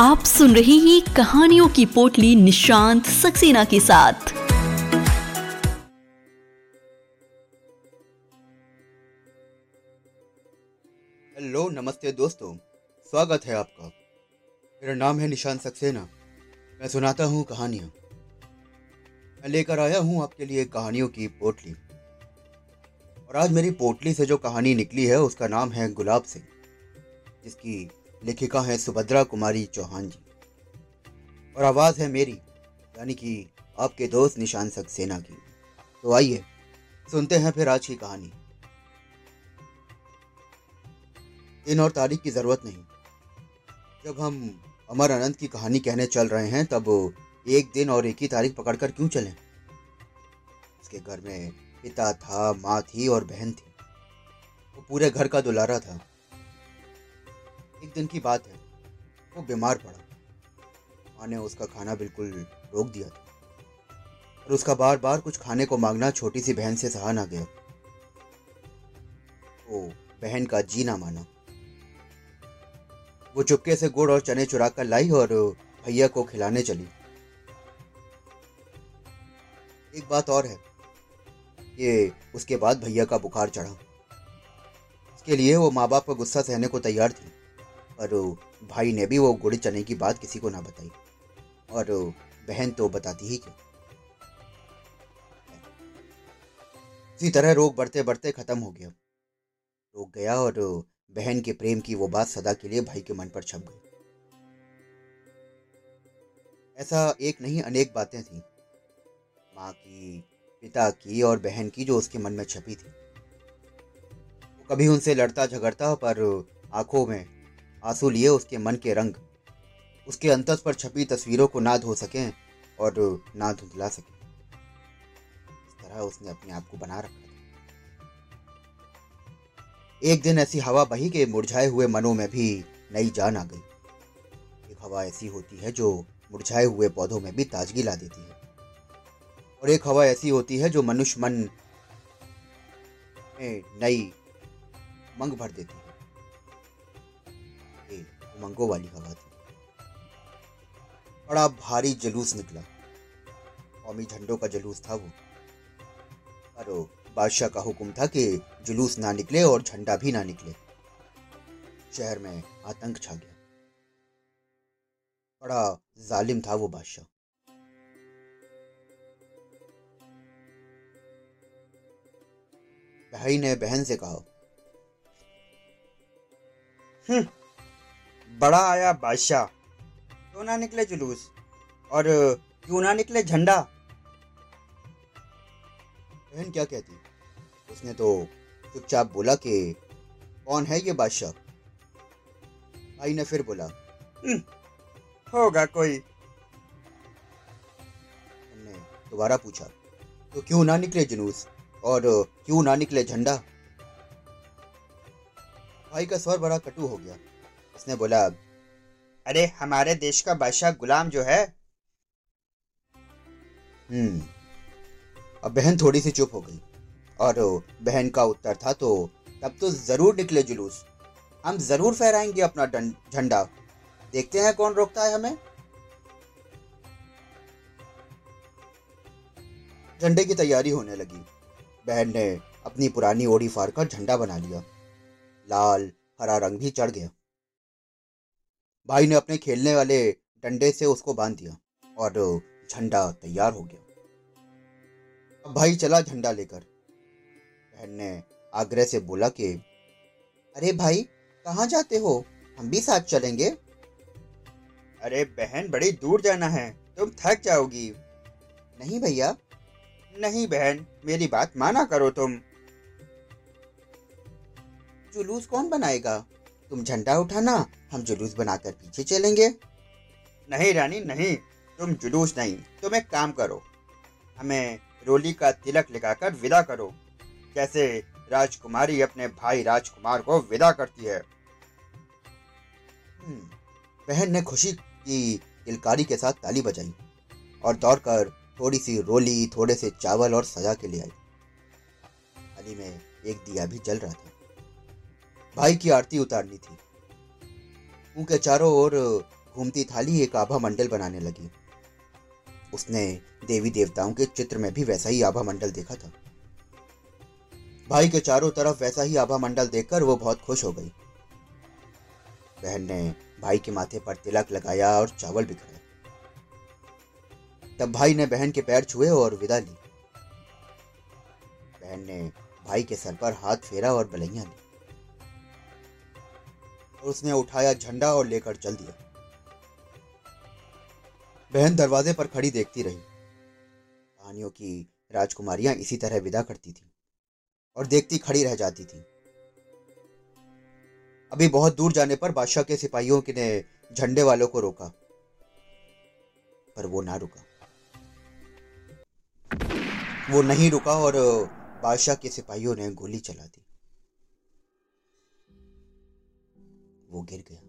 आप सुन रहे हैं कहानियों की पोटली निशांत सक्सेना के साथ। हेलो, नमस्ते दोस्तों। स्वागत है आपका। मेरा नाम है निशांत सक्सेना। मैं सुनाता हूँ कहानियाँ। मैं लेकर आया हूँ आपके लिए कहानियों की पोटली। और आज मेरी पोटली से जो कहानी निकली है, उसका नाम है गुलाब सिंह, जिसकी लेखिका है सुभद्रा कुमारी चौहान जी। और आवाज़ है मेरी, यानी कि आपके दोस्त निशान सक्सेना की। तो आइए, सुनते हैं फिर आज की कहानी। दिन और तारीख की ज़रूरत नहीं। जब हम अमर अनंत की कहानी कहने चल रहे हैं, तब एक दिन और एक ही तारीख पकड़कर क्यों चलें? उसके घर में पिता था, माँ थी और बहन थी। वो पूरे घर का दुलारा था। एक दिन की बात है। वो बीमार पड़ा। माँ ने उसका खाना बिल्कुल रोक दिया था। और उसका बार बार कुछ खाने को मांगना छोटी सी बहन से सहा ना गया। वो बहन का जी ना माना। वो चुपके से गुड़ और चने चुरा कर लाई और भैया को खिलाने चली। एक बात और है कि उसके बाद भैया का बुखार चढ़ा। इसके लिए वो माँ बाप का गुस्सा सहने को तैयार थी। पर भाई ने भी वो गुड़ चने की बात किसी को ना बताई। और बहन तो बताती ही क्यों? इसी तरह रोग बढ़ते बढ़ते खत्म हो गया। रोग गया और बहन के प्रेम की वो बात सदा के लिए भाई के मन पर छप गई। ऐसा एक नहीं, अनेक बातें थी। माँ की, पिता की और बहन की जो उसके मन में छपी थी। वो कभी उनसे लड़ता झगड़ता पर आँखों में आँसू लिए उसके मन के रंग। उसके अंतस पर छपी तस्वीरों को ना धो सकें और ना धुंधला सकें। इस तरह उसने अपने आप को बना रखा एक दिन ऐसी हवा बही के मुरझाए हुए मनों में भी नई जान आ गई। एक हवा ऐसी होती है जो मुरझाए हुए पौधों में भी ताजगी ला देती है। और एक हवा ऐसी होती है जो मनुष्य मन में नई मंग भर देती है। ये उमंगों वाली हवा थी। बड़ा भारी जलूस निकला। कौमी झंडों का जलूस था वो। पर बादशाह का हुक्म था कि जुलूस ना निकले और झंडा भी ना निकले। शहर में आतंक छा गया। बड़ा जालिम था वो बादशाह। भाई ने बहन से कहा हम्म, बड़ा आया बादशाह। क्यों ना निकले जुलूस? और क्यों ना निकले झंडा? बहन क्या कहती? उसने तो चुपचाप बोला कि, कौन है ये बादशाह? भाई ने फिर बोला होगा कोई। हमने दोबारा पूछा तो क्यों ना निकले जुलूस? और क्यों ना निकले झंडा? भाई का स्वर बड़ा कटु हो गया। उसने बोला, अरे, हमारे देश का बादशाह गुलाम जो है हम्म अब बहन थोड़ी सी चुप हो गई। और बहन का उत्तर था तो तब तो ज़रूर निकले जुलूस। हम ज़रूर फहराएँगे अपना झंडा। देखते हैं कौन रोकता है हमें। झंडे की तैयारी होने लगी। बहन ने अपनी पुरानी ओड़ी फाड़ कर झंडा बना लिया। लाल, हरा रंग भी चढ़ गया। भाई ने अपने खेलने वाले डंडे से उसको बाँध दिया और झंडा तैयार हो गया। अब भाई चला झंडा लेकर। बहन ने आग्रह से बोला कि, अरे भाई, कहाँ जाते हो? हम भी साथ चलेंगे। अरे बहन, बड़ी दूर जाना है। तुम थक जाओगी। नहीं भैया। नहीं बहन, मेरी बात माना करो तुम। जुलूस कौन बनाएगा? तुम झंडा उठाना हम जुलूस बनाकर पीछे चलेंगे। नहीं रानी नहीं तुम जुलूस नहीं तुम एक काम करो। हमें रोली का तिलक लगाकर विदा करो। जैसे राजकुमारी अपने भाई राजकुमार को विदा करती है। हम्म, बहन ने खुशी की किलकारी के साथ ताली बजाई और दौड़कर थोड़ी सी रोली थोड़े से चावल और सजा के ले आई। थाली में एक दिया भी जल रहा था। भाई की आरती उतारनी थी। मुँह के चारों ओर घूमती थाली एक आभा मंडल बनाने लगी। उसने देवी देवताओं के चित्र में भी वैसा ही आभा मंडल देखा था। भाई के चारों तरफ़ वैसा ही आभा मंडल देखकर वो बहुत खुश हो गई। बहन ने भाई के माथे पर तिलक लगाया और चावल बिखराया तब भाई ने बहन के पैर छुए और विदा ली। बहन ने भाई के सर पर हाथ फेरा और बलैया ली। और उसने उठाया झंडा और लेकर चल दिया। बहन दरवाजे पर खड़ी देखती रही। कहानियों की राजकुमारियाँ इसी तरह विदा करती थी और देखती खड़ी रह जाती थी। अभी बहुत दूर जाने पर बादशाह के सिपाहियों ने झंडे वालों को रोका, पर वो ना रुका। वो नहीं रुका और बादशाह के सिपाहियों ने गोली चला दी। वो गिर गया।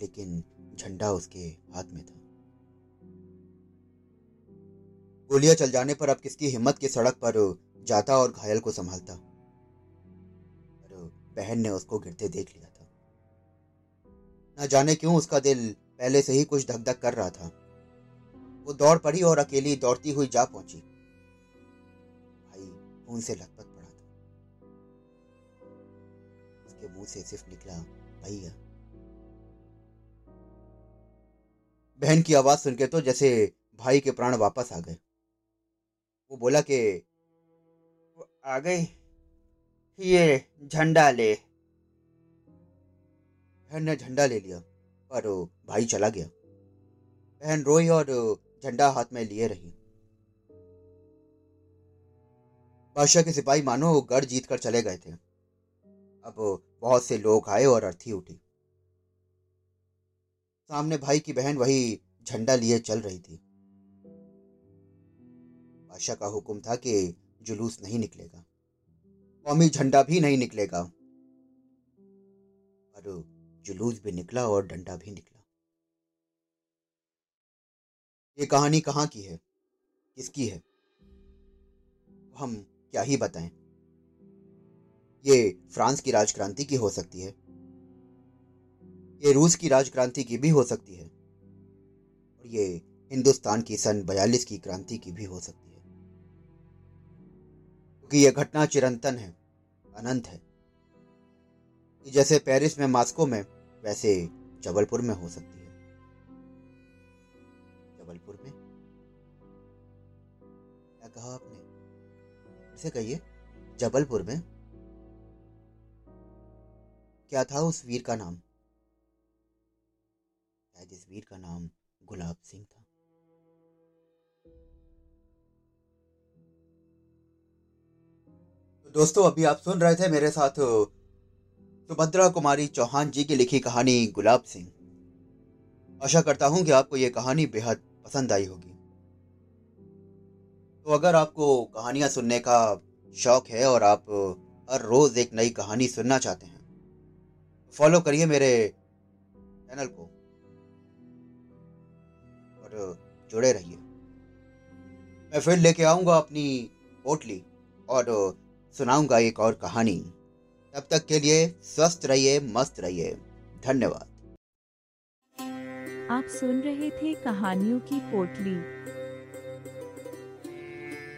लेकिन झंडा उसके हाथ में था। गोलियाँ चल जाने पर अब किसकी हिम्मत की सड़क पर जाता और घायल को संभालता? पर बहन ने उसको गिरते देख लिया था। ना जाने क्यों उसका दिल पहले से ही कुछ धक धक कर रहा था। वो दौड़ पड़ी और अकेली दौड़ती हुई जा पहुँची। भाई, खून से लथपथ मुँह से सिर्फ़ निकला, भैया। बहन की आवाज़ सुनकर तो जैसे भाई के प्राण वापस आ गए। वो बोला कि आ गई, ये झंडा ले। बहन ने झंडा ले लिया, पर भाई चला गया। बहन रोई और झंडा हाथ में लिए रही। बादशाह के सिपाही मानो गढ़ जीत कर चले गए थे। अब बहुत से लोग आए और अर्थी उठी। सामने भाई की बहन वही झंडा लिए चल रही थी। बादशाह का हुक्म था कि जुलूस नहीं निकलेगा। कौमी झंडा भी नहीं निकलेगा। और जुलूस भी निकला और डंडा भी निकला। ये कहानी कहाँ की है? किसकी है? हम क्या ही बताएँ। ये फ्रांस की राजक्रांति की हो सकती है। ये रूस की राजक्रांति की भी हो सकती है। और ये हिंदुस्तान की सन बयालीस की क्रांति की भी हो सकती है। क्योंकि यह घटना चिरंतन है, अनंत है। कि जैसे पेरिस में मास्को में, वैसे जबलपुर में हो सकती है। जबलपुर में? क्या कहा आपने? इसे कहिए, जबलपुर में? क्या था उस वीर का नाम? शायद इस वीर का नाम गुलाब सिंह था। तो दोस्तों, अभी आप सुन रहे थे मेरे साथ सुभद्रा कुमारी चौहान जी की लिखी कहानी गुलाब सिंह। आशा करता हूँ कि आपको यह कहानी बेहद पसंद आई होगी। तो अगर आपको कहानियाँ सुनने का शौक है और आप हर रोज एक नई कहानी सुनना चाहते हैं फॉलो करिए मेरे चैनल को। और जुड़े रहिए। मैं फिर लेके आऊँगा अपनी पोटली और सुनाऊँगा एक और कहानी। तब तक के लिए स्वस्थ रहिए, मस्त रहिए। धन्यवाद। आप सुन रहे थे कहानियों की पोटली।